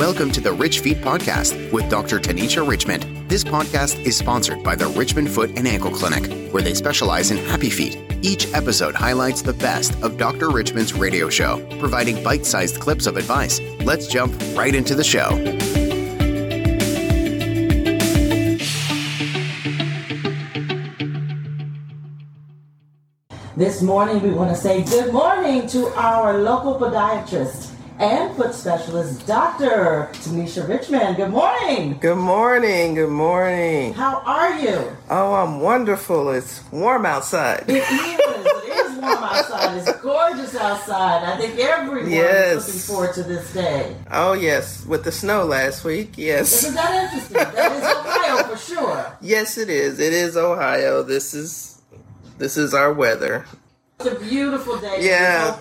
Welcome to the Rich Feet Podcast with Dr. Tanisha Richmond. This podcast is sponsored by the Richmond Foot and Ankle Clinic, where they specialize in happy feet. Each episode highlights the best of Dr. Richmond's radio show, providing bite sized clips of advice. Let's jump right into the show. This morning, we want to say good morning to our local podiatrist and foot specialist, Dr. Tanisha Richmond. Good morning. Good morning. Good morning. How are you? Oh, I'm wonderful. It's warm outside. It is. It is warm outside. It's gorgeous outside. I think everyone Yes. is looking forward to this day. Oh, yes. With the snow last week. Yes. Isn't that interesting? That is Ohio for sure. Yes, it is. It is Ohio. This is this is our weather. It's a beautiful day. Yeah.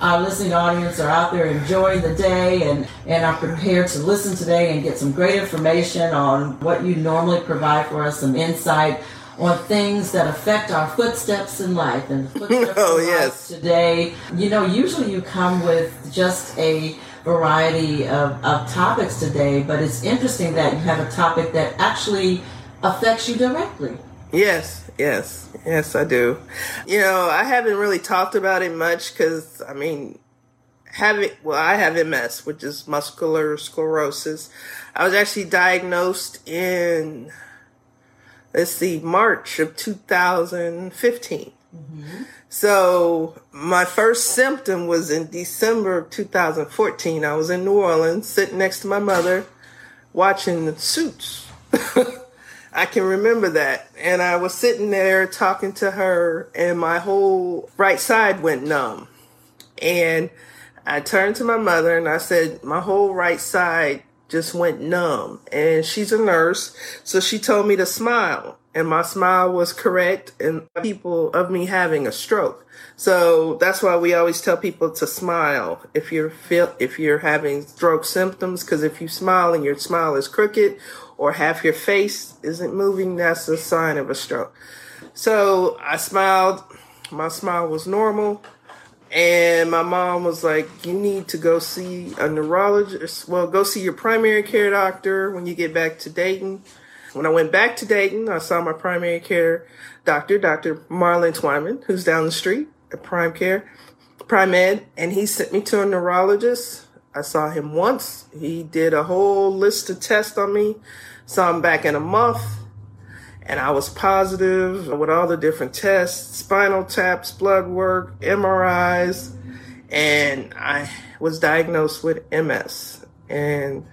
We hope that our listening audience are out there enjoying the day and, and are prepared to listen today and get some great information on what you normally provide for us, some insight on things that affect our footsteps in life and footsteps Oh, in yes. today. You know, usually you come with just a variety of, of topics today, but it's interesting that you have a topic that actually affects you directly. Yes, yes, yes, I do. You know, I haven't really talked about it much because, I mean, having, well, I have MS, which is muscular sclerosis. I was actually diagnosed in, let's see, March of 2015. Mm-hmm. So my first symptom was in December of 2014. I was in New Orleans sitting next to my mother watching the Saints. I can remember that. And I was sitting there talking to her, and my whole right side went numb. And I turned to my mother and I said, My whole right side just went numb. And she's a nurse, so she told me to smile. And my smile was correct, and people of me having a stroke. So that's why we always tell people to smile if you're feel if you're having stroke symptoms, because if you smile and your smile is crooked or half your face isn't moving, that's a sign of a stroke. So I smiled. My smile was normal. And my mom was like, You need to go see a neurologist. Well, go see your primary care doctor when you get back to Dayton. When I went back to Dayton, I saw my primary care doctor, Dr. Marlon Twyman, who's down the street at Prime Care, PriMED, and he sent me to a neurologist. I saw him once. He did a whole list of tests on me. Him back in a month and I was positive with all the different tests, spinal taps, blood work, MRIs, and I was diagnosed with MS. And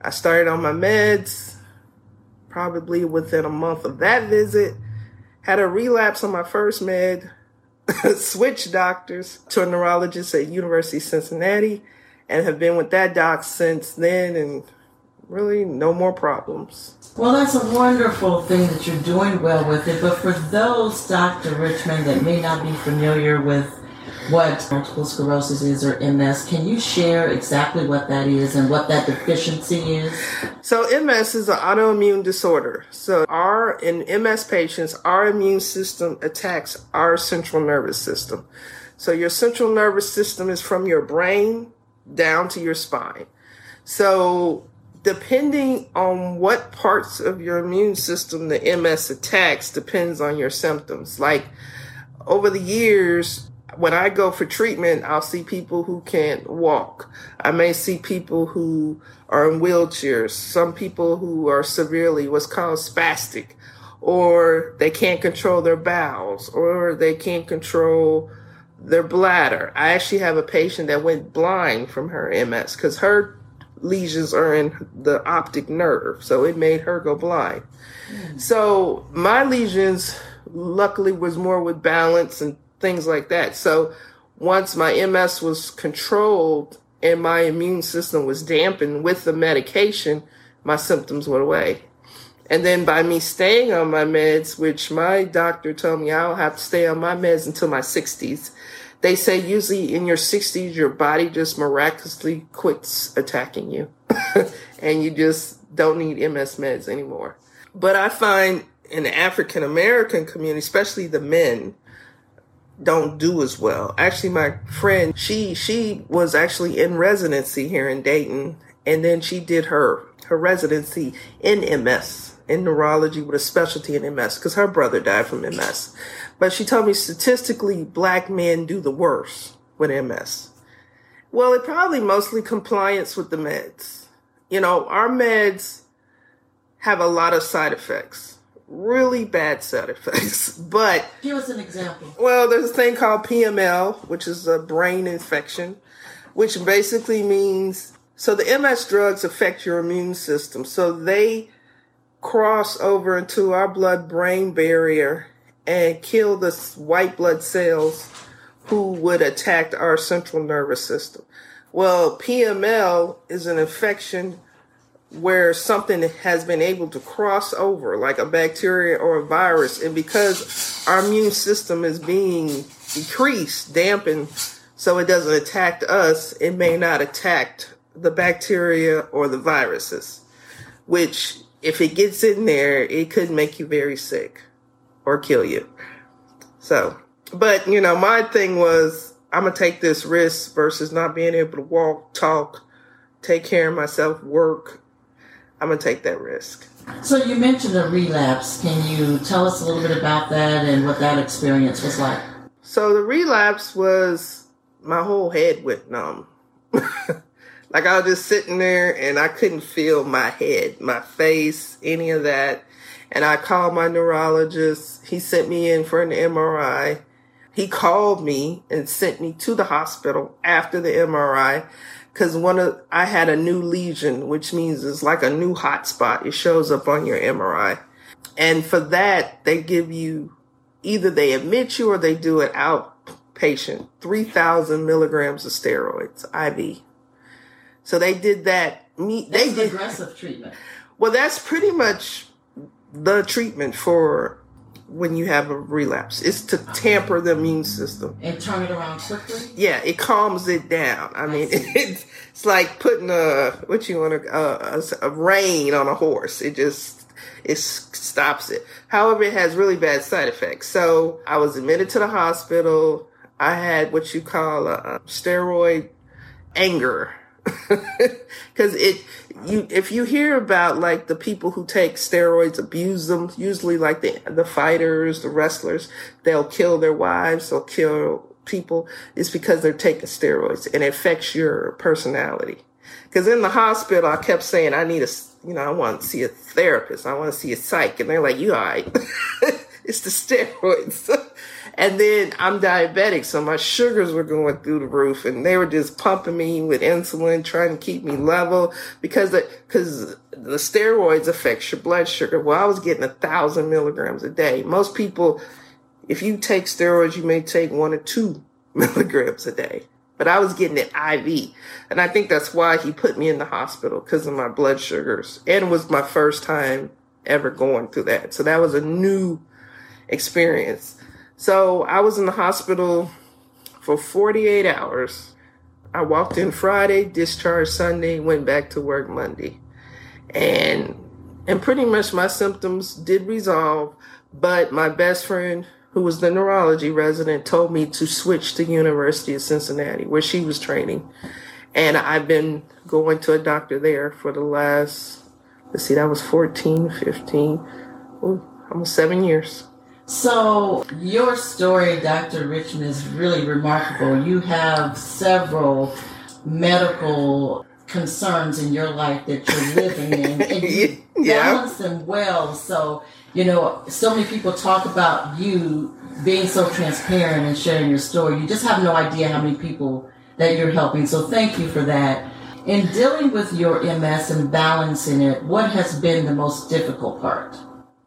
I started on my meds probably within a month of that visit. Had a relapse on my first med, switched doctors to a neurologist at University of Cincinnati, and have been with that doc since then and really no more problems. Well, that's a wonderful thing that you're doing well with it. But for those, Dr. Richmond, that may not be familiar with what multiple sclerosis is or MS, can you share exactly what that is and what that deficiency is? So MS is an autoimmune disorder. So our in MS patients, our immune system attacks our central nervous system. So your central nervous system is from your brain down to your spine. So depending on what parts of your immune system the MS attacks depends on your symptoms. Like over the years, when I go for treatment, I'll see people who can't walk. I may see people who are in wheelchairs, some people who are severely what's called spastic, or they can't control their bowels, or they can't control their bladder. I actually have a patient that went blind from her MS because her lesions are in the optic nerve, so it made her go blind. So my lesions, luckily, was more with balance and things like that. So once my MS was controlled and my immune system was dampened with the medication, my symptoms went away. And then by me staying on my meds, which my doctor told me I'll have to stay on my meds until my 60s, they say usually in your 60s, your body just miraculously quits attacking you. and you just don't need MS meds anymore. But I find in the African American community, especially the men, don't do as well. Actually, my friend, she she was actually in residency here in Dayton, and then she did her her residency in MS in neurology with a specialty in MS because her brother died from MS. But she told me statistically, black men do the worst with MS. Well, it probably mostly compliance with the meds. You know, our meds have a lot of side effects, really bad side effects. But give us an example. Well, there's a thing called PML, which is a brain infection, which basically means so the MS drugs affect your immune system. So they cross over into our blood brain barrier and kill the white blood cells who would attack our central nervous system. Well, PML is an infection where something has been able to cross over, like a bacteria or a virus, and because our immune system is being decreased, dampened, so it doesn't attack us, it may not attack the bacteria or the viruses, which if it gets in there, it could make you very sick or kill you. So, but you know, my thing was I'm gonna take this risk versus not being able to walk, talk, take care of myself, work. I'm gonna take that risk. So you mentioned a relapse. Can you tell us a little bit about that and what that experience was like? So the relapse was my whole head went numb. like I was just sitting there and I couldn't feel my head, my face, any of that. And I called my neurologist. He sent me in for an MRI. He called me and sent me to the hospital after the MRI because one of I had a new lesion, which means it's like a new hot spot. It shows up on your MRI, and for that they give you either they admit you or they do it outpatient, three thousand milligrams of steroids IV. So they did that. Me, that's they did aggressive treatment. Well, that's pretty much the treatment for when you have a relapse. is to tamper the immune system and turn it around quickly. Yeah, it calms it down. I mean, it's it's like putting a what you want to a, a rein on a horse. It just it stops it. However, it has really bad side effects. So I was admitted to the hospital. I had what you call a, a steroid anger because it you if you hear about like the people who take steroids abuse them usually like the the fighters the wrestlers they'll kill their wives they'll kill people it's because they're taking steroids and it affects your personality. Because in the hospital i kept saying i need a you know i want to see a therapist i want to see a psych and they're like you all right? It's the steroids and then I'm diabetic, so my sugars were going through the roof, and they were just pumping me with insulin, trying to keep me level because the because the steroids affect your blood sugar. Well, I was getting a thousand milligrams a day. Most people, if you take steroids, you may take one or two milligrams a day. But I was getting it IV. And I think that's why he put me in the hospital because of my blood sugars. And it was my first time ever going through that. So that was a new experience. So I was in the hospital for 48 hours. I walked in Friday, discharged Sunday, went back to work Monday. And and pretty much my symptoms did resolve, but my best friend who was the neurology resident told me to switch to University of Cincinnati where she was training. And I've been going to a doctor there for the last let's see that was 14, 15, ooh, almost 7 years. So, your story, Dr. Richmond, is really remarkable. You have several medical concerns in your life that you're living in, and you yeah. balance them well. So, you know, so many people talk about you being so transparent and sharing your story. You just have no idea how many people that you're helping. So, thank you for that. In dealing with your MS and balancing it, what has been the most difficult part?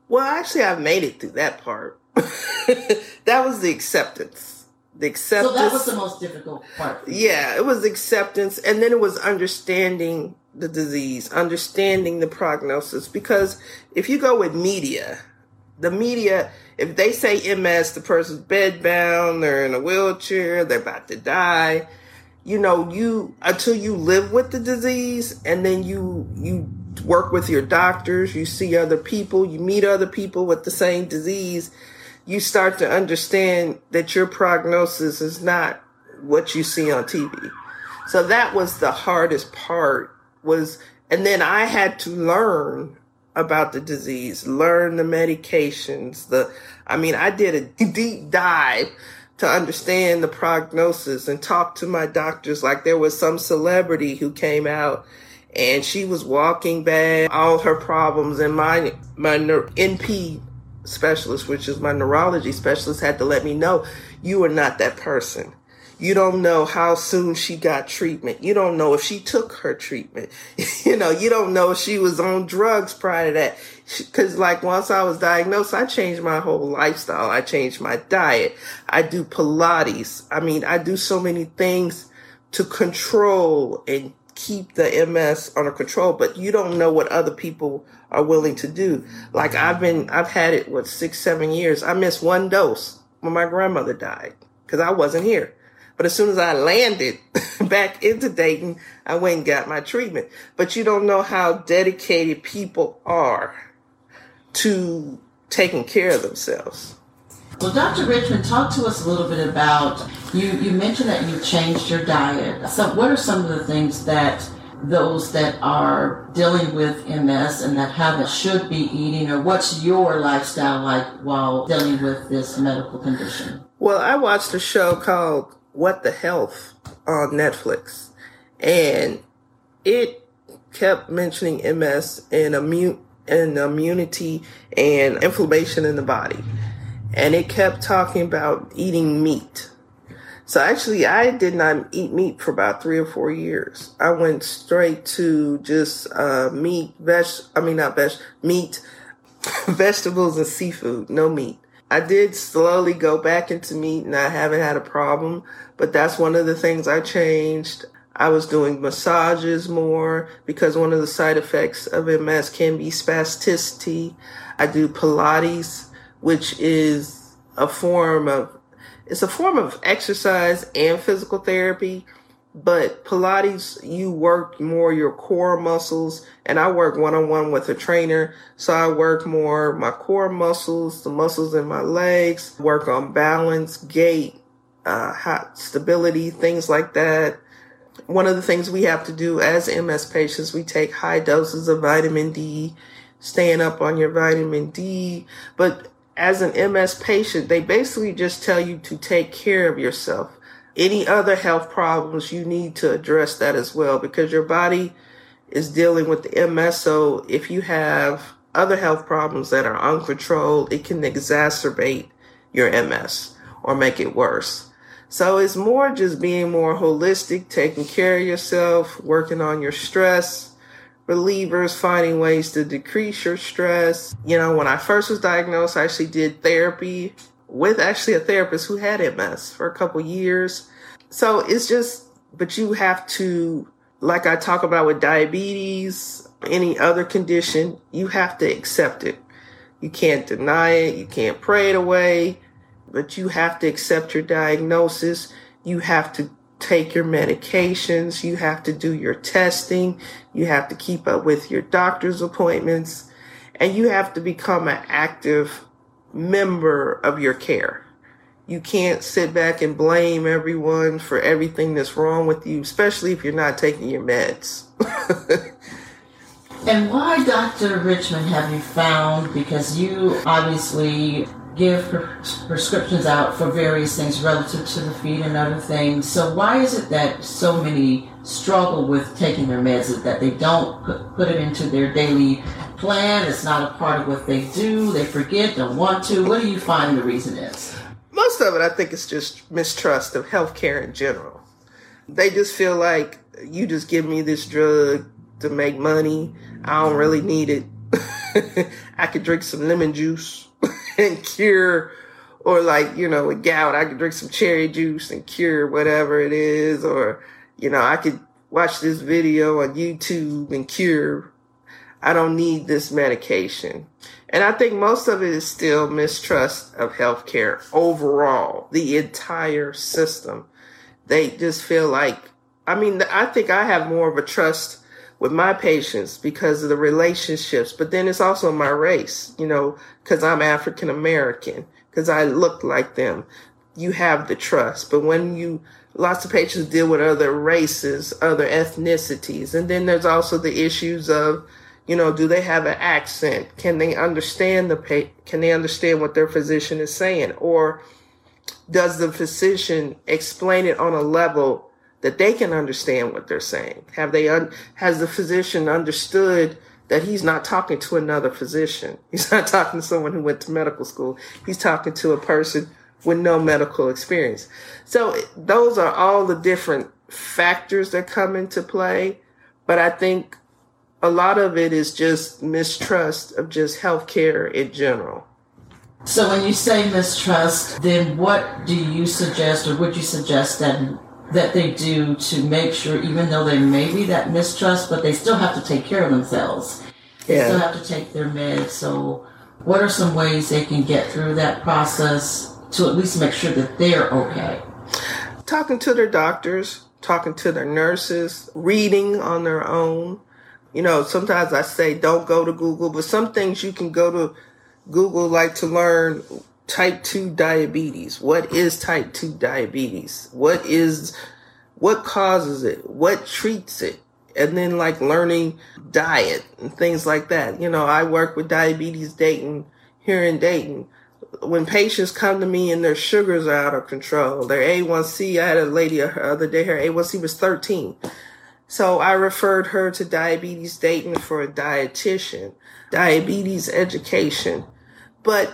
Well, actually, I've made it through that part. that was the acceptance. The acceptance. So that was the most difficult part. Yeah, it was acceptance, and then it was understanding the disease, understanding the prognosis. Because if you go with media, the media, if they say MS, the person's bedbound, they're in a wheelchair, they're about to die. You know, you until you live with the disease, and then you you work with your doctors, you see other people, you meet other people with the same disease, you start to understand that your prognosis is not what you see on TV. So that was the hardest part was, and then I had to learn about the disease, learn the medications, the, I mean, I did a deep dive to understand the prognosis and talk to my doctors like there was some celebrity who came out and she was walking bad, all her problems, and my my NP specialist, which is my neurology specialist, had to let me know you are not that person. You don't know how soon she got treatment. You don't know if she took her treatment. you know, you don't know if she was on drugs prior to that. Cause like once I was diagnosed, I changed my whole lifestyle. I changed my diet. I do Pilates. I mean, I do so many things to control and keep the MS under control, but you don't know what other people are willing to do. Like I've been, I've had it, what, six, seven years. I missed one dose when my grandmother died because I wasn't here. But as soon as I landed back into Dayton, I went and got my treatment. But you don't know how dedicated people are to taking care of themselves. Well, Dr. Richmond, talk to us a little bit about you. You mentioned that you changed your diet. So, what are some of the things that those that are dealing with MS and that haven't should be eating, or what's your lifestyle like while dealing with this medical condition? Well, I watched a show called What the Health on Netflix, and it kept mentioning MS and immune and immunity and inflammation in the body and it kept talking about eating meat. So actually, I did not eat meat for about three or four years. I went straight to just uh, meat, veg. I mean, not veg, meat, vegetables, and seafood. No meat. I did slowly go back into meat, and I haven't had a problem. But that's one of the things I changed. I was doing massages more because one of the side effects of MS can be spasticity. I do Pilates which is a form of it's a form of exercise and physical therapy but pilates you work more your core muscles and i work one-on-one with a trainer so i work more my core muscles the muscles in my legs work on balance gait uh, hot stability things like that. One of the things we have to do as ms patients we take high doses of vitamin d staying up on your vitamin d but as an MS patient, they basically just tell you to take care of yourself. Any other health problems, you need to address that as well because your body is dealing with the MS. So if you have other health problems that are uncontrolled, it can exacerbate your MS or make it worse. So it's more just being more holistic, taking care of yourself, working on your stress, relievers, finding ways to decrease your stress. You know, when I first was diagnosed, I actually did therapy with actually a therapist who had MS for a couple years. So it's just, but you have to, like I talk about with diabetes, any other condition, you have to accept it. You can't deny it. You can't pray it away, but you have to accept your diagnosis. You have to take your medications, you have to do your testing, you have to keep up with your doctor's appointments, and you have to become an active member of your care. You can't sit back and blame everyone for everything that's wrong with you, especially if you're not taking your meds. and why, Dr. Richmond, have you found? Because you obviously give prescriptions out for various things relative to the feet and other things. So why is it that so many struggle with taking their meds that they don't put, put it into their daily plan? It's not a part of what they do. They forget, don't want to. What do you find the reason is? Most of it, I think, is just mistrust of healthcare in general. They just feel like you just give me this drug to make money. I don't really need it. I could drink some lemon juice and cure or like, you know, with gout, I could drink some cherry juice and cure whatever it is. Or, you know, I could watch this video on YouTube and cure. I don't need this medication. And I think most of it is still mistrust of healthcare overall, the entire system. They just feel like, I mean, I think I have more of a trust with my patients because of the relationships, but then it's also my race, you know, because I'm African American, because I look like them. you have the trust. But when you, lots of patients deal with other races, other ethnicities. And then there's also the issues of, you know, do they have an accent? Can they understand the pa- can they understand what their physician is saying? Or does the physician explain it on a level that they can understand what they're saying? Have they un- has the physician understood that he's not talking to another physician? He's not talking to someone who went to medical school. He's talking to a person with no medical experience. So those are all the different factors that come into play. But I think a lot of it is just mistrust of just healthcare in general. So when you say mistrust, then what do you suggest or would you suggest that that they do to make sure even though they may be that mistrust, but they still have to take care of themselves. They Yeah. still have to take their meds. So what are some ways they can get through that process to at least make sure that they're okay? talking to their doctors, talking to their nurses, reading on their own. You know, sometimes I say don't go to Google, but some things you can go to Google like to learn type 2 diabetes. What is type 2 diabetes? What is what causes it? What treats it? And then like learning diet and things like that. You know, I work with Diabetes Dayton here in Dayton when patients come to me and their sugars are out of control, their A1C, I had a lady the other day, her A1C was 13. So I referred her to Diabetes Dayton for a dietitian, diabetes education. But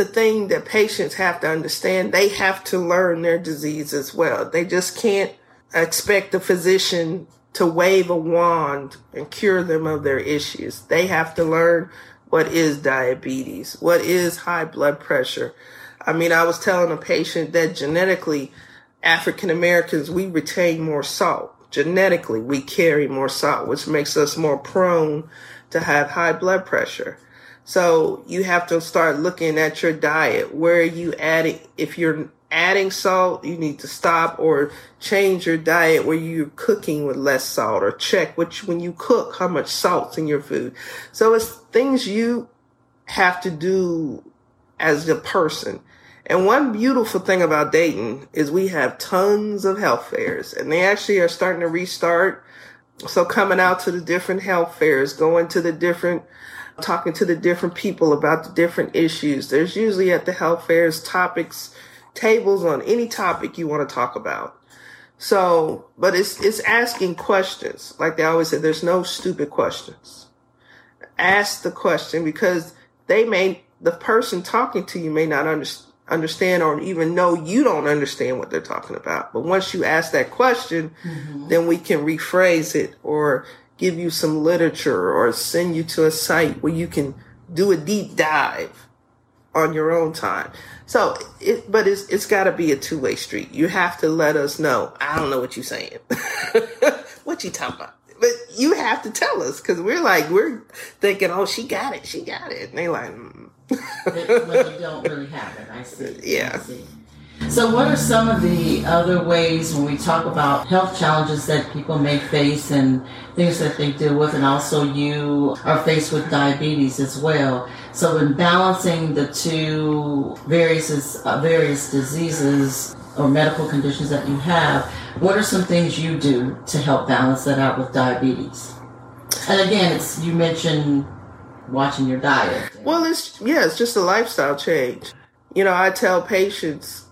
the thing that patients have to understand, they have to learn their disease as well. They just can't expect the physician to wave a wand and cure them of their issues. They have to learn what is diabetes, what is high blood pressure. I mean, I was telling a patient that genetically, African Americans, we retain more salt. Genetically, we carry more salt, which makes us more prone to have high blood pressure. So you have to start looking at your diet. Where are you adding? If you're adding salt, you need to stop or change your diet where you're cooking with less salt or check which when you cook how much salt's in your food. So it's things you have to do as a person. And one beautiful thing about Dayton is we have tons of health fairs and they actually are starting to restart. So coming out to the different health fairs, going to the different talking to the different people about the different issues. There's usually at the health fairs topics, tables on any topic you want to talk about. So, but it's, it's asking questions. Like they always say, there's no stupid questions. Ask the question because they may, the person talking to you may not under, understand or even know you don't understand what they're talking about. But once you ask that question, mm-hmm. then we can rephrase it or give you some literature or send you to a site where you can do a deep dive on your own time. So it, but it's, it's gotta be a two-way street. You have to let us know. I don't know what you're saying. what you talking about? But you have to tell us because we're like, we're thinking, oh, she got it. She got it. And they like, mm. When you don't really have it. I see. Yeah. I see. So, what are some of the other ways when we talk about health challenges that people may face and things that they deal with, and also you are faced with diabetes as well? So, in balancing the two various uh, various diseases or medical conditions that you have, what are some things you do to help balance that out with diabetes? And again, it's you mentioned watching your diet. Well, it's yeah, it's just a lifestyle change. You know, I tell patients.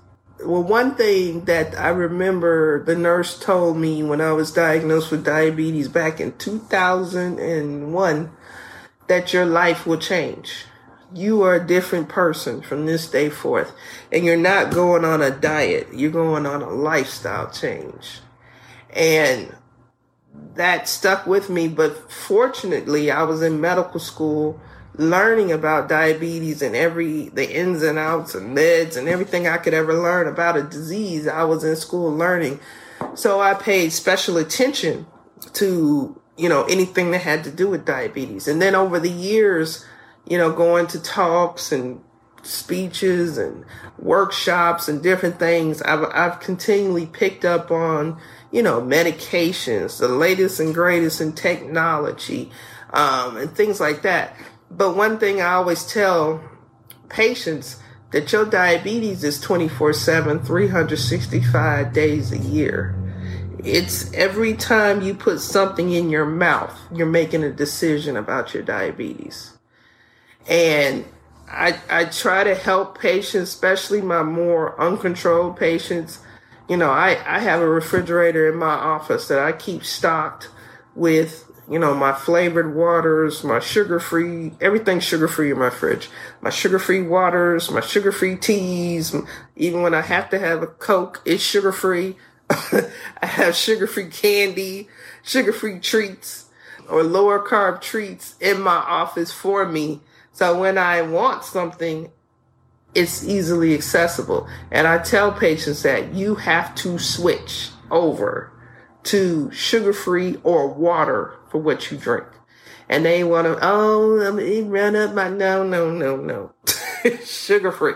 Well, one thing that I remember the nurse told me when I was diagnosed with diabetes back in 2001 that your life will change. You are a different person from this day forth. And you're not going on a diet, you're going on a lifestyle change. And that stuck with me. But fortunately, I was in medical school learning about diabetes and every the ins and outs and meds and everything I could ever learn about a disease. I was in school learning, so I paid special attention to you know anything that had to do with diabetes. And then over the years, you know, going to talks and speeches and workshops and different things, I've I've continually picked up on you know medications, the latest and greatest in technology, um, and things like that. But one thing I always tell patients, that your diabetes is 24 7, 365 days a year. It's every time you put something in your mouth, you're making a decision about your diabetes. And I, I try to help patients, especially my more uncontrolled patients. You know, I, I have a refrigerator in my office that I keep stocked with you know, my flavored waters, my sugar free, everything sugar free in my fridge. My sugar free waters, my sugar free teas. Even when I have to have a Coke, it's sugar free. I have sugar free candy, sugar free treats, or lower carb treats in my office for me. So when I want something, it's easily accessible. And I tell patients that you have to switch over to sugar free or water for what you drink. And they want to, oh, let me run up my, no, no, no, no. sugar free.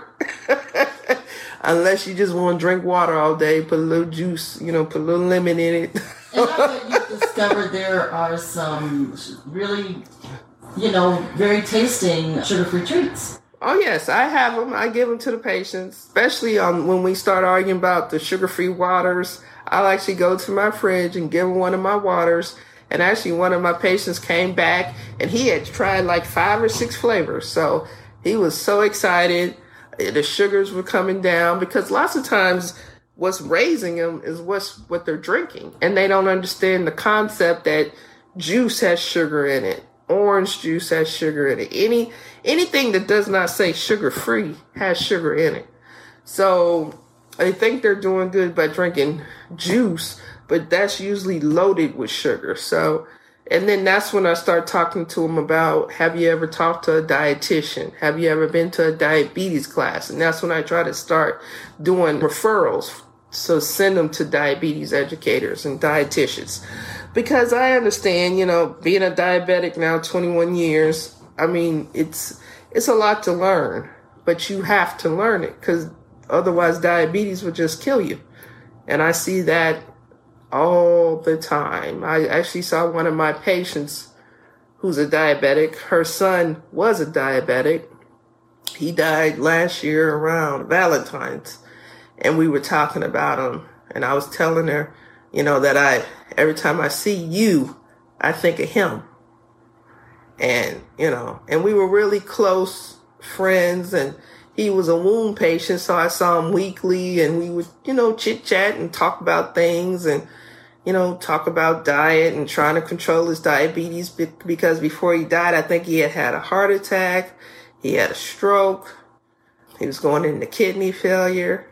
Unless you just want to drink water all day, put a little juice, you know, put a little lemon in it. and I bet you discovered there are some really, you know, very tasting sugar-free treats. Oh yes, I have them. I give them to the patients, especially on when we start arguing about the sugar-free waters. I'll actually go to my fridge and give them one of my waters. And actually, one of my patients came back and he had tried like five or six flavors. So he was so excited. The sugars were coming down because lots of times what's raising them is what's what they're drinking, and they don't understand the concept that juice has sugar in it. Orange juice has sugar in it. Any anything that does not say sugar free has sugar in it. So they think they're doing good by drinking juice, but that's usually loaded with sugar. So and then that's when I start talking to them about have you ever talked to a dietitian? Have you ever been to a diabetes class? And that's when I try to start doing referrals. So send them to diabetes educators and dietitians. Because I understand, you know, being a diabetic now 21 years, I mean, it's it's a lot to learn, but you have to learn it cuz otherwise diabetes would just kill you. And I see that all the time. I actually saw one of my patients who's a diabetic. Her son was a diabetic. He died last year around Valentine's, and we were talking about him. And I was telling her, you know, that I, every time I see you, I think of him. And, you know, and we were really close friends and he was a wound patient. So I saw him weekly and we would, you know, chit chat and talk about things and, you know, talk about diet and trying to control his diabetes because before he died, I think he had had a heart attack. He had a stroke. He was going into kidney failure.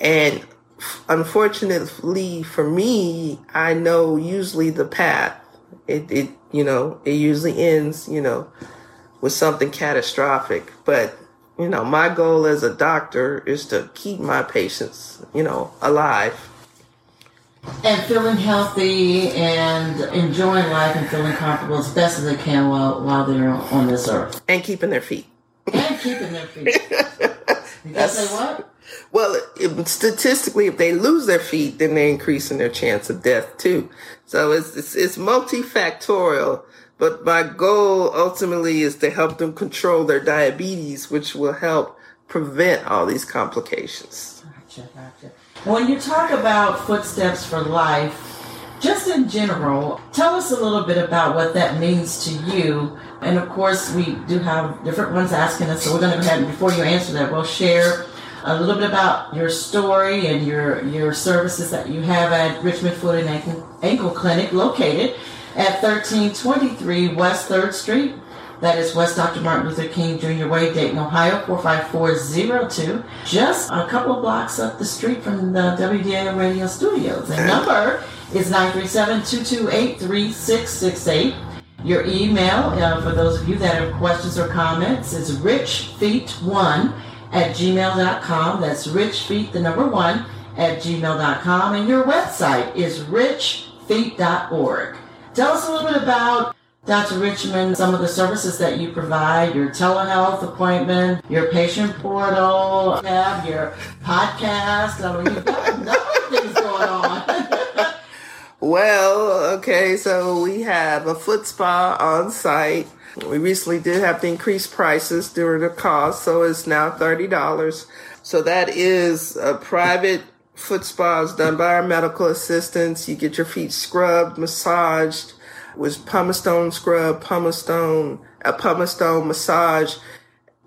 And unfortunately for me, I know usually the path. It, it, you know, it usually ends, you know, with something catastrophic. But, you know, my goal as a doctor is to keep my patients, you know, alive and feeling healthy and enjoying life and feeling comfortable as best as they can while while they're on this earth. And keeping their feet. And keeping their feet. you gotta say what? Well, if, statistically, if they lose their feet, then they're increasing their chance of death too. So it's, it's, it's multifactorial. But my goal ultimately is to help them control their diabetes, which will help prevent all these complications. Gotcha, gotcha. When you talk about footsteps for life, just in general, tell us a little bit about what that means to you. And of course, we do have different ones asking us, so we're going to go ahead and before you answer that, we'll share a little bit about your story and your your services that you have at Richmond Foot and Ankle, Ankle Clinic, located at 1323 West 3rd Street. That is West Dr. Martin Luther King Jr. Way, Dayton, Ohio, 45402. Just a couple blocks up the street from the WDAO radio studios. The number is 937-228-3668. Your email, uh, for those of you that have questions or comments, is richfeet1 at gmail.com. That's richfeet, the number one, at gmail.com. And your website is richfeet.org. Tell us a little bit about Dr. Richmond, some of the services that you provide, your telehealth appointment, your patient portal, have your podcast. I mean, you've got things going on. Well, okay, so we have a foot spa on site. We recently did have to increase prices during the cost, so it's now $30. So that is a private foot spas done by our medical assistants. You get your feet scrubbed, massaged with pumice stone scrub, pumice stone, a pumice stone massage.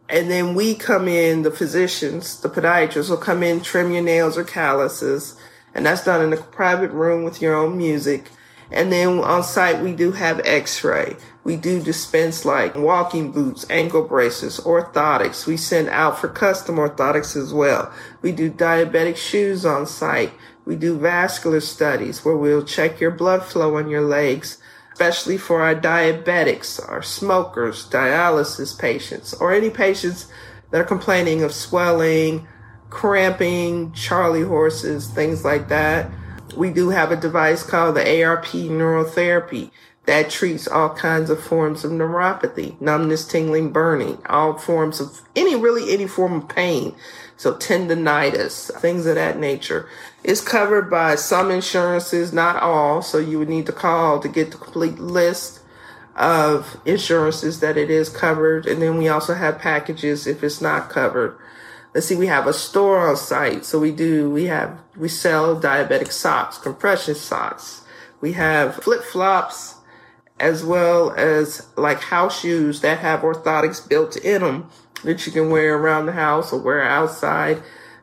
And then we come in, the physicians, the podiatrists will come in, trim your nails or calluses and that's done in a private room with your own music. And then on site, we do have x-ray. We do dispense like walking boots, ankle braces, orthotics. We send out for custom orthotics as well. We do diabetic shoes on site. We do vascular studies where we'll check your blood flow on your legs, especially for our diabetics, our smokers, dialysis patients, or any patients that are complaining of swelling, cramping, Charlie horses, things like that. We do have a device called the ARP neurotherapy that treats all kinds of forms of neuropathy, numbness, tingling, burning, all forms of any, really any form of pain. So tendonitis, things of that nature. It's covered by some insurances, not all. So you would need to call to get the complete list of insurances that it is covered. And then we also have packages if it's not covered let's see, we have a store on site. So we do, we have, we sell diabetic socks, compression socks. We have flip flops as well as like house shoes that have orthotics built in them that you can wear around the house or wear outside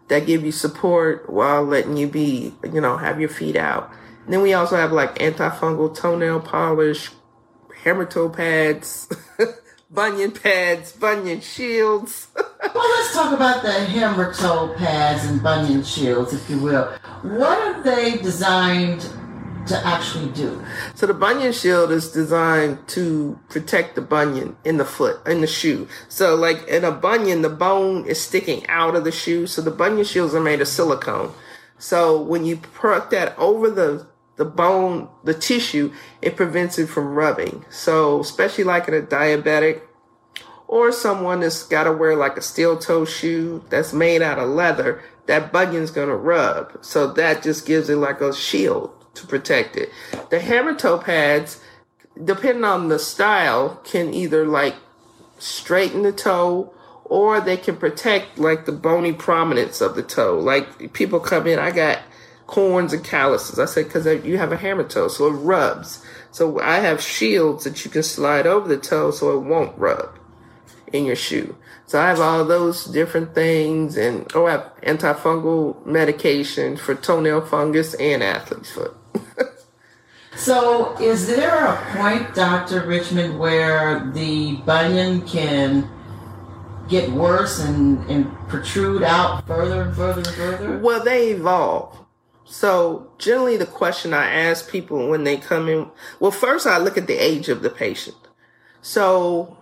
that give you support while letting you be, you know, have your feet out. And then we also have like antifungal toenail polish, hammer toe pads. bunion pads, bunion shields. well, let's talk about the hammer toe pads and bunion shields, if you will. What are they designed to actually do? So the bunion shield is designed to protect the bunion in the foot, in the shoe. So like in a bunion, the bone is sticking out of the shoe. So the bunion shields are made of silicone. So when you put that over the the bone, the tissue, it prevents it from rubbing. So, especially like in a diabetic or someone that's got to wear like a steel toe shoe that's made out of leather, that bunion's going to rub. So that just gives it like a shield to protect it. The hammer toe pads, depending on the style, can either like straighten the toe or they can protect like the bony prominence of the toe. Like people come in, I got corns and calluses. I said, because you have a hammer toe, so it rubs. So I have shields that you can slide over the toe so it won't rub in your shoe. So I have all those different things and oh, I have antifungal medication for toenail fungus and athlete's foot. So is there a point, Dr. Richmond, where the bunion can get worse and, and protrude out further and further and further? Well, they evolve. So generally the question I ask people when they come in, well, first I look at the age of the patient. So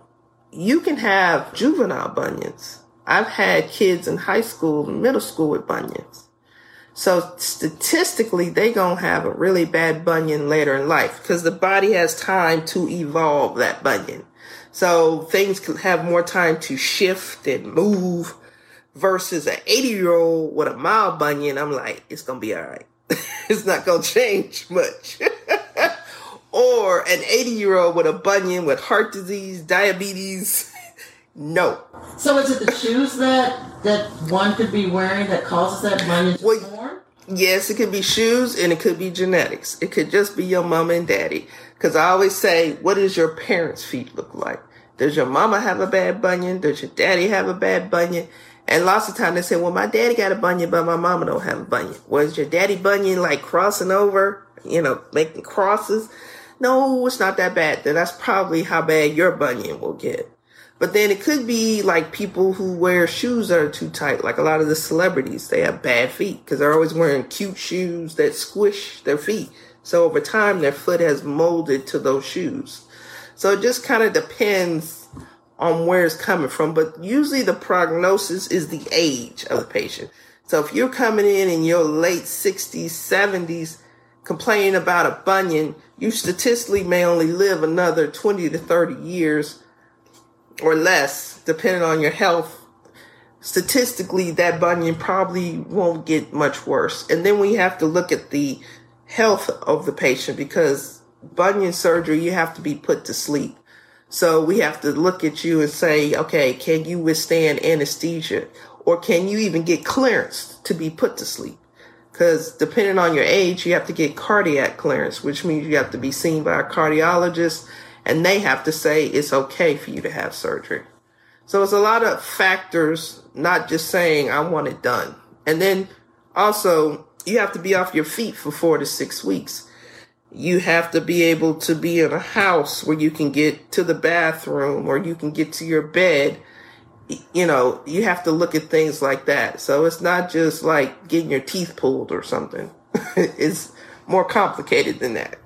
you can have juvenile bunions. I've had kids in high school, and middle school with bunions. So statistically, they gonna have a really bad bunion later in life because the body has time to evolve that bunion. So things can have more time to shift and move versus an 80 year old with a mild bunion, I'm like, it's going to be all right. it's not going to change much. or an 80 year old with a bunion with heart disease, diabetes. no. So is it the shoes that, that one could be wearing that causes that bunion to well? Yes, it could be shoes and it could be genetics. It could just be your mama and daddy. Cause I always say, what does your parents' feet look like? Does your mama have a bad bunion? Does your daddy have a bad bunion? And lots of times they say, well, my daddy got a bunion, but my mama don't have a bunion. Was your daddy bunion like crossing over, you know, making crosses? No, it's not that bad. Then that's probably how bad your bunion will get. But then it could be like people who wear shoes that are too tight. Like a lot of the celebrities, they have bad feet because they're always wearing cute shoes that squish their feet. So over time, their foot has molded to those shoes. So it just kind of depends on where it's coming from, but usually the prognosis is the age of the patient. So if you're coming in in your late 60s, 70s, complaining about a bunion, you statistically may only live another 20 to 30 years or less, depending on your health. Statistically, that bunion probably won't get much worse. And then we have to look at the health of the patient because bunion surgery, you have to be put to sleep. So we have to look at you and say, okay, can you withstand anesthesia? Or can you even get clearance to be put to sleep? Because depending on your age, you have to get cardiac clearance, which means you have to be seen by a cardiologist and they have to say it's okay for you to have surgery. So it's a lot of factors, not just saying I want it done. And then also you have to be off your feet for four to six weeks. You have to be able to be in a house where you can get to the bathroom or you can get to your bed. You know, you have to look at things like that. So it's not just like getting your teeth pulled or something. it's more complicated than that.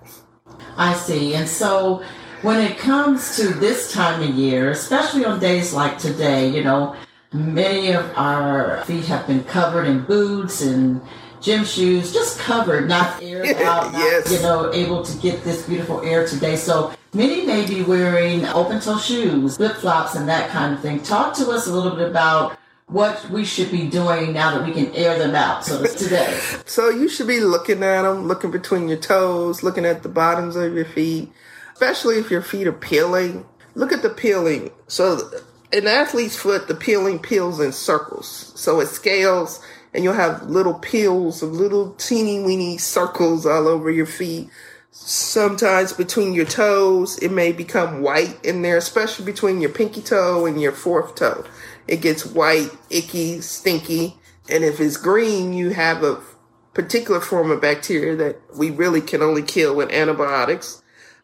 I see. And so when it comes to this time of year, especially on days like today, you know, many of our feet have been covered in boots and gym shoes, just covered, not aired out, not, yes. you know, able to get this beautiful air today. So many may be wearing open toe shoes, flip flops, and that kind of thing. Talk to us a little bit about what we should be doing now that we can air them out. So today. so you should be looking at them, looking between your toes, looking at the bottoms of your feet, especially if your feet are peeling. Look at the peeling. So an athlete's foot, the peeling peels in circles. So it scales and you'll have little peels of little teeny weeny circles all over your feet. Sometimes between your toes, it may become white in there, especially between your pinky toe and your fourth toe. It gets white, icky, stinky. And if it's green, you have a particular form of bacteria that we really can only kill with antibiotics.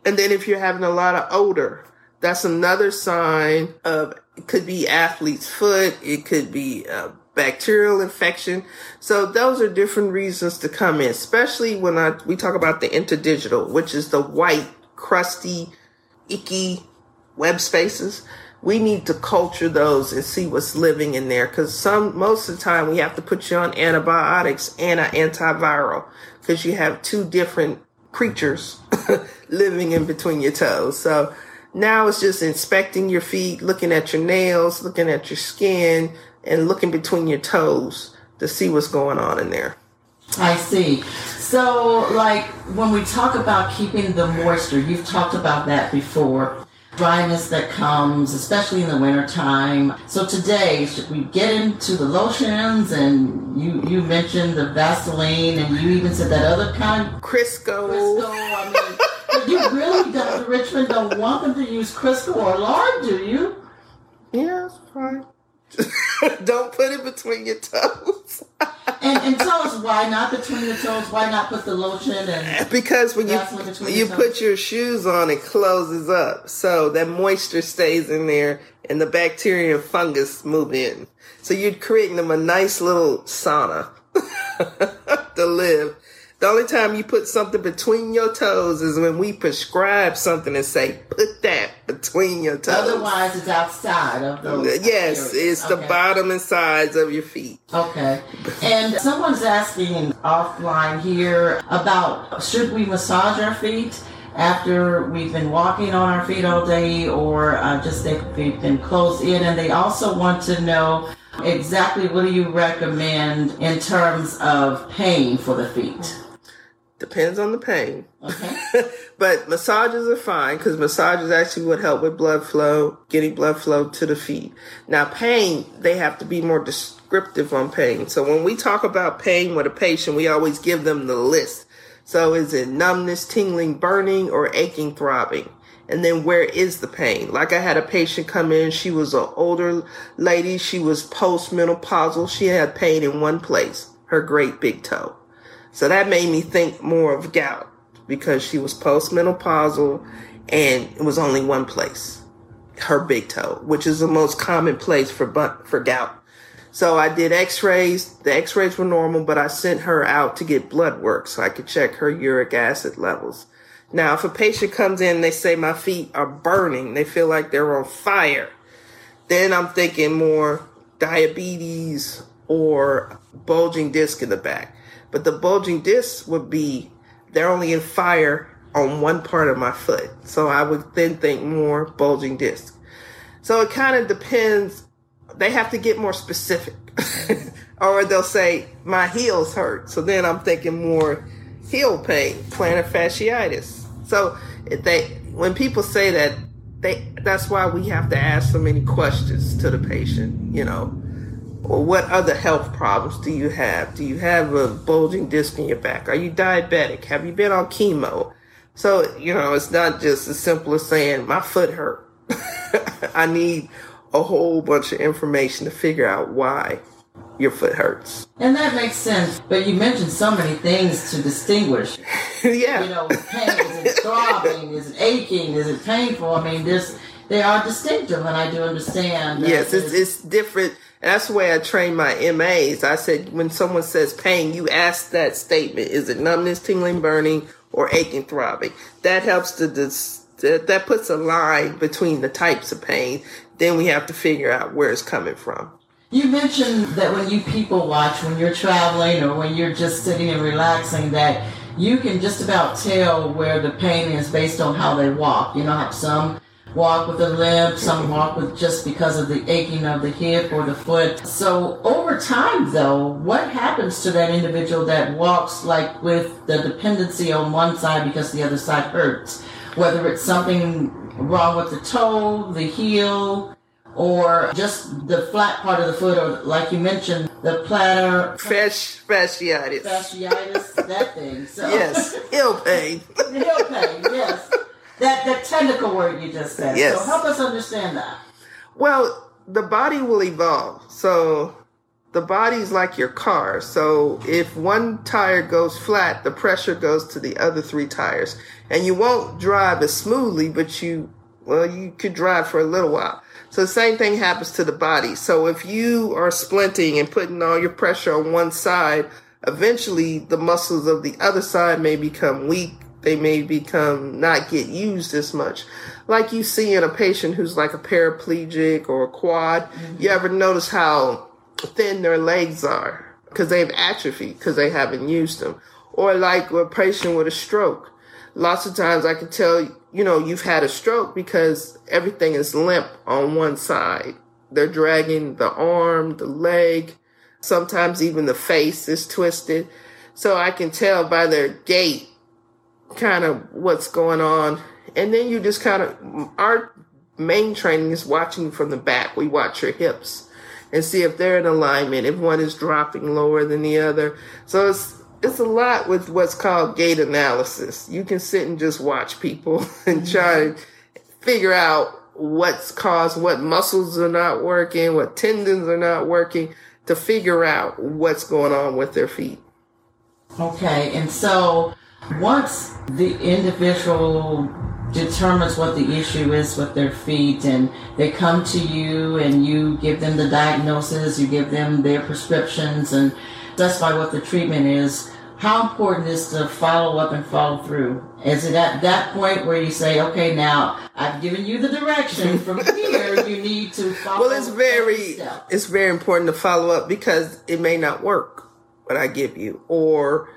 And then if you're having a lot of odor, that's another sign of could be athlete's foot, it could be a bacterial infection. So those are different reasons to come in, especially when I we talk about the interdigital, which is the white, crusty, icky web spaces. We need to culture those and see what's living in there because some most of the time we have to put you on antibiotics and an antiviral because you have two different creatures living in between your toes. So now it's just inspecting your feet, looking at your nails, looking at your skin, and looking between your toes to see what's going on in there. I see. So, like when we talk about keeping the moisture, you've talked about that before. Dryness that comes, especially in the wintertime. So today, should we get into the lotions? And you you mentioned the Vaseline, and you even said that other kind, Crisco. Crisco. I mean, you really, Dr. Richmond, don't want them to use Crisco or lard, do you? Yeah, that's fine. don't put it between your toes. and, and tell us why not between your toes. Why not put the lotion and because when you you put your shoes on, it closes up, so that moisture stays in there, and the bacteria and fungus move in. So you're creating them a nice little sauna to live. The only time you put something between your toes is when we prescribe something and say, put that between your toes. Otherwise, it's outside of those. Yes, areas. it's okay. the bottom and sides of your feet. Okay. And someone's asking offline here about should we massage our feet? after we've been walking on our feet all day or uh, just they've been closed in and they also want to know exactly what do you recommend in terms of pain for the feet Depends on the pain. Okay. Uh-huh. but massages are fine because massages actually would help with blood flow, getting blood flow to the feet. Now, pain, they have to be more descriptive on pain. So when we talk about pain with a patient, we always give them the list. So is it numbness, tingling, burning, or aching, throbbing? And then where is the pain? Like I had a patient come in, she was an older lady, she was postmenopausal, she had pain in one place, her great big toe. So that made me think more of gout because she was postmenopausal and it was only one place, her big toe, which is the most common place for for gout. So I did x-rays. The x-rays were normal, but I sent her out to get blood work so I could check her uric acid levels. Now, if a patient comes in, and they say my feet are burning, they feel like they're on fire, then I'm thinking more diabetes or bulging disc in the back. But the bulging discs would be, they're only in fire on one part of my foot. So I would then think more bulging disc. So it kind of depends. They have to get more specific. or they'll say, my heels hurt. So then I'm thinking more heel pain, plantar fasciitis. So they when people say that they that's why we have to ask so many questions to the patient, you know. Or what other health problems do you have? Do you have a bulging disc in your back? Are you diabetic? Have you been on chemo? So, you know, it's not just as simple as saying, my foot hurt. I need a whole bunch of information to figure out why your foot hurts. And that makes sense. But you mentioned so many things to distinguish. yeah. You know, pain, is it throbbing? Is it aching? Is it painful? I mean, this they are distinctive, and I do understand. Yes, it's, it's different. That's the way I train my MAs. I said, when someone says pain, you ask that statement. Is it numbness, tingling, burning, or aching, throbbing? That helps to dis- that, puts a line between the types of pain. Then we have to figure out where it's coming from. You mentioned that when you people watch, when you're traveling or when you're just sitting and relaxing, that you can just about tell where the pain is based on how they walk. You know, some walk with a limp, some walk with just because of the aching of the hip or the foot. So over time though, what happens to that individual that walks like with the dependency on one side because the other side hurts? Whether it's something wrong with the toe, the heel, or just the flat part of the foot, or like you mentioned, the platter. Fasci- fasciitis. Fasciitis, that thing. So. Yes, heel pain. heel pain, yes. That, that technical word you just said. Yes. So help us understand that. Well, the body will evolve. So the body's like your car. So if one tire goes flat, the pressure goes to the other three tires. And you won't drive as smoothly, but you, well, you could drive for a little while. So the same thing happens to the body. So if you are splinting and putting all your pressure on one side, eventually the muscles of the other side may become weak. They may become not get used as much. Like you see in a patient who's like a paraplegic or a quad. Mm-hmm. You ever notice how thin their legs are because they've atrophied because they haven't used them? Or like a patient with a stroke. Lots of times I can tell you know, you've had a stroke because everything is limp on one side. They're dragging the arm, the leg, sometimes even the face is twisted. So I can tell by their gait kind of what's going on. And then you just kind of, our main training is watching from the back. We watch your hips and see if they're in alignment, if one is dropping lower than the other. So it's, it's a lot with what's called gait analysis. You can sit and just watch people and mm-hmm. try to figure out what's caused, what muscles are not working, what tendons are not working to figure out what's going on with their feet. Okay, and so once the individual determines what the issue is with their feet and they come to you and you give them the diagnosis, you give them their prescriptions and that's specify what the treatment is, how important is to follow up and follow through? Is it at that point where you say, okay, now I've given you the direction from here, you need to follow Well, it's very, it's very important to follow up because it may not work what I give you or,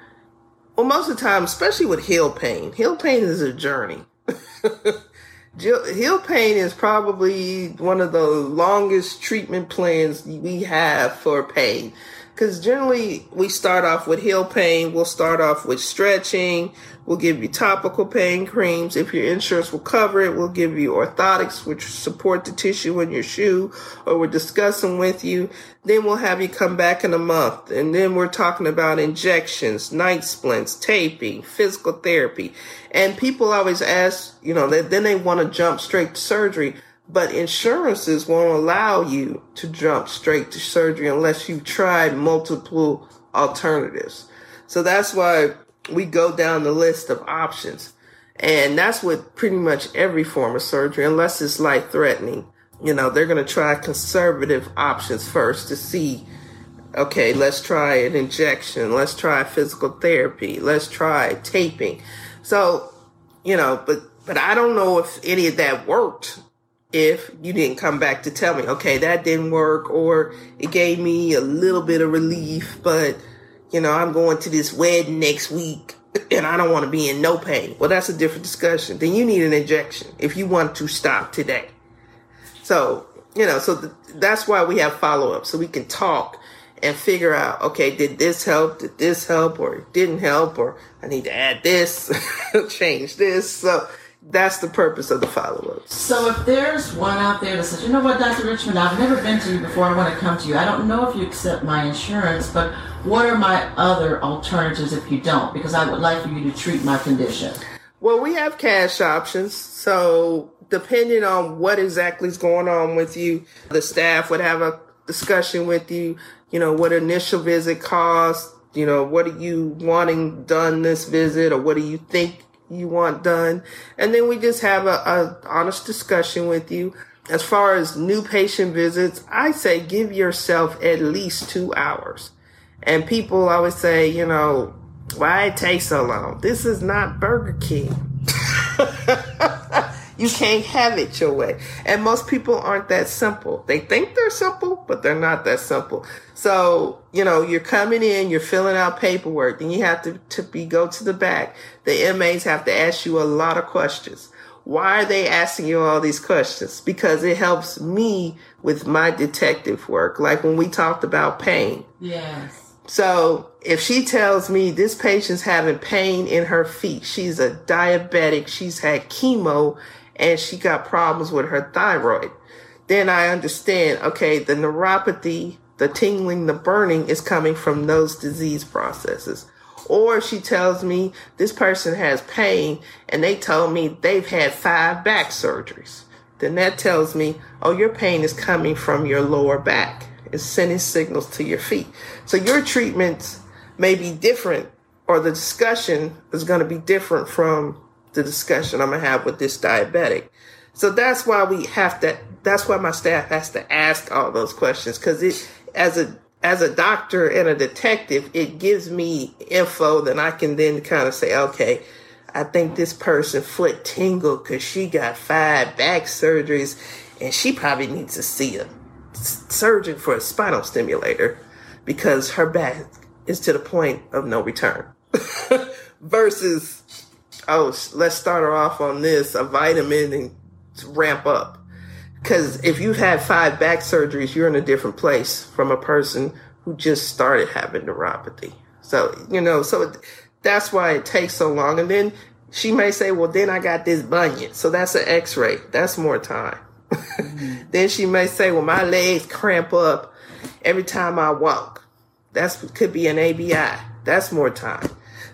well, most of the time, especially with heel pain, heel pain is a journey. heel pain is probably one of the longest treatment plans we have for pain because generally we start off with heel pain. We'll start off with stretching. We'll give you topical pain creams. If your insurance will cover it, we'll give you orthotics, which support the tissue in your shoe, or we're discussing with you. Then we'll have you come back in a month. And then we're talking about injections, night splints, taping, physical therapy. And people always ask, you know, then they want to jump straight to surgery but insurances won't allow you to jump straight to surgery unless you've tried multiple alternatives. So that's why we go down the list of options. And that's with pretty much every form of surgery, unless it's life threatening. You know, they're going to try conservative options first to see, okay, let's try an injection. Let's try physical therapy. Let's try taping. So, you know, but, but I don't know if any of that worked if you didn't come back to tell me, okay, that didn't work, or it gave me a little bit of relief, but you know, I'm going to this wedding next week and I don't want to be in no pain. Well, that's a different discussion. Then you need an injection if you want to stop today. So, you know, so th- that's why we have follow up so we can talk and figure out, okay, did this help? Did this help? Or it didn't help? Or I need to add this, change this. So that's the purpose of the follow up. So if there's one out there that says, you know what, Dr. Richmond, I've never been to you before, I want to come to you. I don't know if you accept my insurance, but what are my other alternatives if you don't? Because I would like for you to treat my condition. Well, we have cash options. So depending on what exactly is going on with you, the staff would have a discussion with you, you know, what initial visit costs, you know, what are you wanting done this visit or what do you think you want done? And then we just have a, a honest discussion with you. As far as new patient visits, I say give yourself at least two hours. And people always say, you know, why it takes so long? This is not Burger King. you can't have it your way. And most people aren't that simple. They think they're simple, but they're not that simple. So, you know, you're coming in, you're filling out paperwork, then you have to, to be, go to the back. The MAs have to ask you a lot of questions. Why are they asking you all these questions? Because it helps me with my detective work. Like when we talked about pain. Yes. So if she tells me this patient's having pain in her feet, she's a diabetic, she's had chemo, and she got problems with her thyroid, then I understand, okay, the neuropathy, the tingling, the burning is coming from those disease processes. Or she tells me this person has pain and they told me they've had five back surgeries. Then that tells me, oh, your pain is coming from your lower back. It's sending signals to your feet. So your treatments may be different or the discussion is going to be different from the discussion I'm to have with this diabetic. So that's why we have to, that's why my staff has to ask all those questions because it, as a, as a doctor and a detective, it gives me info that I can then kind of say, okay, I think this person foot tingled because she got five back surgeries and she probably needs to see a surgeon for a spinal stimulator because her back is to the point of no return. Versus, oh, let's start her off on this, a vitamin and ramp up. Because if you've had five back surgeries, you're in a different place from a person who just started having neuropathy. So, you know, so that's why it takes so long. And then she may say, well, then I got this bunion. So that's an x ray. That's more time. Mm-hmm. then she may say, well, my legs cramp up every time I walk. That's could be an ABI. That's more time.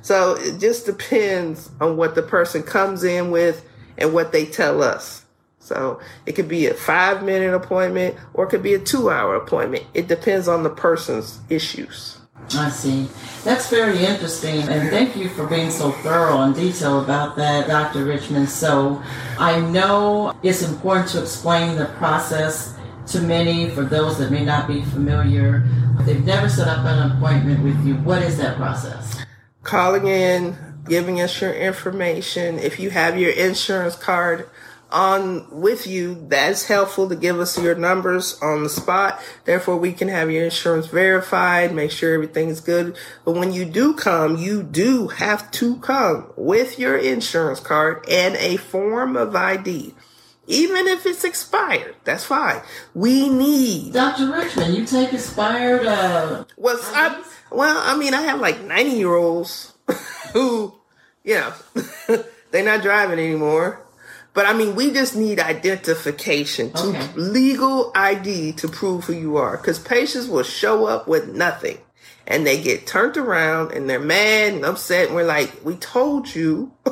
So it just depends on what the person comes in with and what they tell us. So it could be a five minute appointment or it could be a two hour appointment. It depends on the person's issues. I see. That's very interesting. And thank you for being so thorough and detailed about that, Dr. Richmond. So I know it's important to explain the process to many for those that may not be familiar. They've never set up an appointment with you. What is that process? Calling in, giving us your information. If you have your insurance card, on with you, that's helpful to give us your numbers on the spot. Therefore, we can have your insurance verified, make sure everything's good. But when you do come, you do have to come with your insurance card and a form of ID. Even if it's expired, that's fine. We need. Dr. Richmond, you take expired, uh. Well, I, well, I mean, I have like 90 year olds who, you know, they're not driving anymore but I mean, we just need identification, to okay. legal ID to prove who you are. Because patients will show up with nothing and they get turned around and they're mad and upset. And we're like, we told you,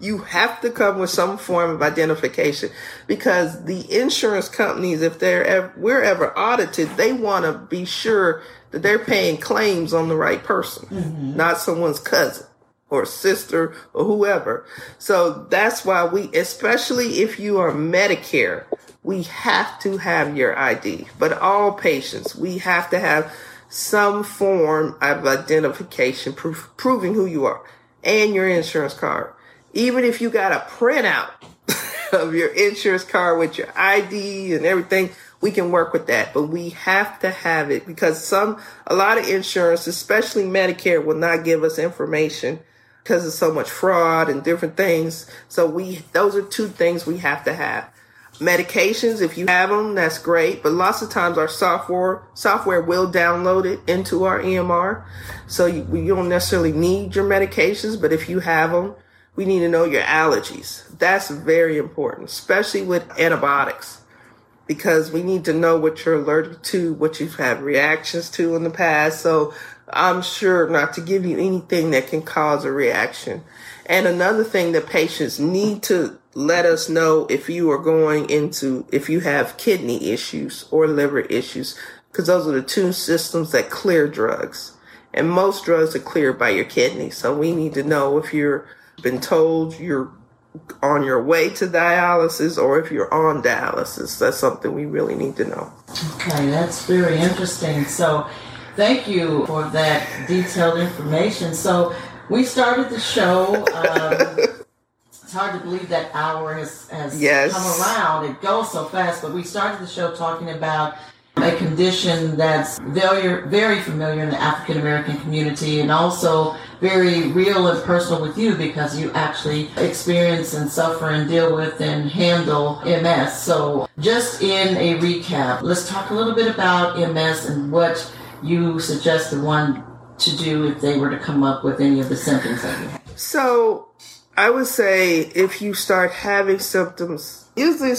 you have to come with some form of identification because the insurance companies, if they're ever, we're ever audited, they want to be sure that they're paying claims on the right person, mm-hmm. not someone's cousin or sister or whoever. So that's why we, especially if you are Medicare, we have to have your ID. But all patients, we have to have some form of identification proof, proving who you are and your insurance card. Even if you got a printout of your insurance card with your ID and everything, we can work with that. But we have to have it because some, a lot of insurance, especially Medicare, will not give us information because of so much fraud and different things. So we, those are two things we have to have. medications if you have them that's great but lots of times our software software will download it into our emr so you, you don't necessarily need your medications but if you have them we need to know your allergies that's very important especially with antibiotics because we need to know what you're allergic to what you've had reactions to in the past so i'm sure not to give you anything that can cause a reaction and another thing that patients need to let us know if you are going into, if you have kidney issues or liver issues, because those are the two systems that clear drugs. And most drugs are cleared by your kidney. So we need to know if you're been told you're on your way to dialysis or if you're on dialysis. That's something we really need to know. Okay, that's very interesting. So thank you for that detailed information. So we started the show. Um, hard to believe that hour has, has yes. come around. It goes so fast, but we started the show talking about a condition that's very, very familiar in the African American community and also very real and personal with you because you actually experience and suffer and deal with and handle MS. So just in a recap, let's talk a little bit about MS and what you suggest the one to do if they were to come up with any of the symptoms that you have. So I would say if you start having symptoms, usually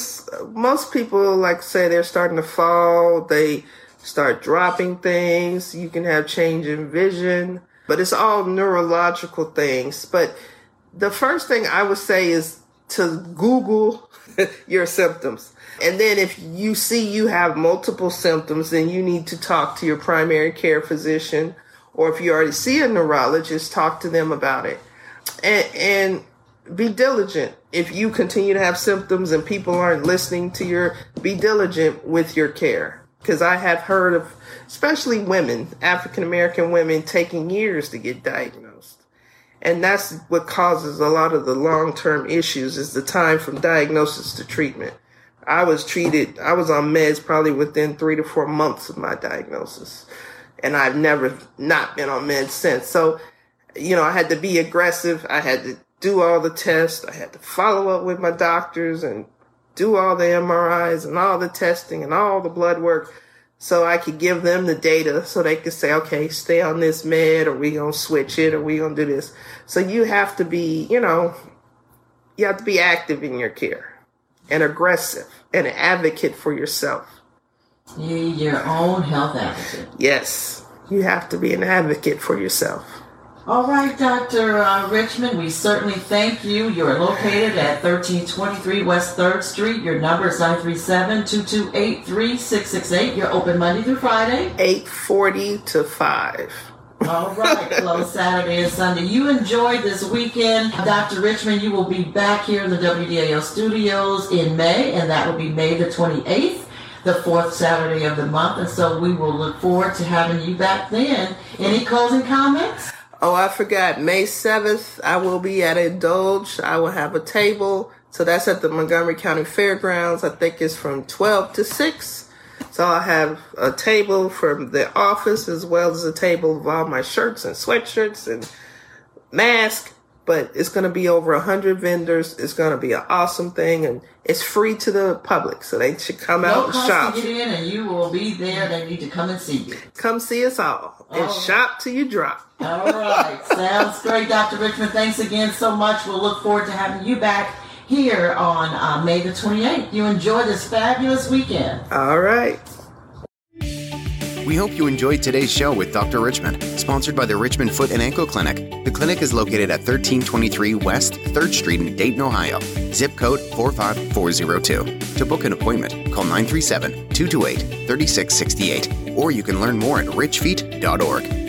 most people like say they're starting to fall, they start dropping things, you can have change in vision, but it's all neurological things. But the first thing I would say is to Google your symptoms. And then if you see you have multiple symptoms, then you need to talk to your primary care physician, or if you already see a neurologist, talk to them about it and, and be diligent. If you continue to have symptoms and people aren't listening to your, be diligent with your care. Because I have heard of, especially women, African American women, taking years to get diagnosed. And that's what causes a lot of the long term issues is the time from diagnosis to treatment. I was treated, I was on meds probably within three to four months of my diagnosis. And I've never not been on meds since. So you know, I had to be aggressive. I had to do all the tests. I had to follow up with my doctors and do all the MRIs and all the testing and all the blood work so I could give them the data so they could say, okay, stay on this med or we gonna switch it or we gonna do this. So you have to be, you know, you have to be active in your care and aggressive and an advocate for yourself. You your own health advocate. Yes. You have to be an advocate for yourself. All right, Dr. Uh, Richmond, we certainly thank you. You're located at 1323 West 3rd Street. Your number is 937-228-3668. You're open Monday through Friday. 840 to 5. All right, close Saturday and Sunday. You enjoyed this weekend. Dr. Richmond, you will be back here in the WDAO studios in May, and that will be May the 28th the fourth Saturday of the month. And so we will look forward to having you back then. Any closing comments? Oh, I forgot. May 7th, I will be at Indulge. I will have a table. So that's at the Montgomery County Fairgrounds. I think it's from 12 to 6. So I'll have a table from the office as well as a table of all my shirts and sweatshirts and mask. But it's going to be over a hundred vendors. It's going to be an awesome thing, and it's free to the public, so they should come no out and shop. To get in, and you will be there. They need to come and see you. Come see us all and shop till you drop. All right. Sounds great, Dr. Richmond. Thanks again so much. We'll look forward to having you back here on uh, May the 28th. You enjoy this fabulous weekend. All right. We hope you enjoyed today's show with Dr. Richmond, sponsored by the Richmond Foot and Ankle Clinic. The clinic is located at 1323 West 3rd Street in Dayton, Ohio. Zip code 45402. To book an appointment, call 937 228 3668, or you can learn more at richfeet.org.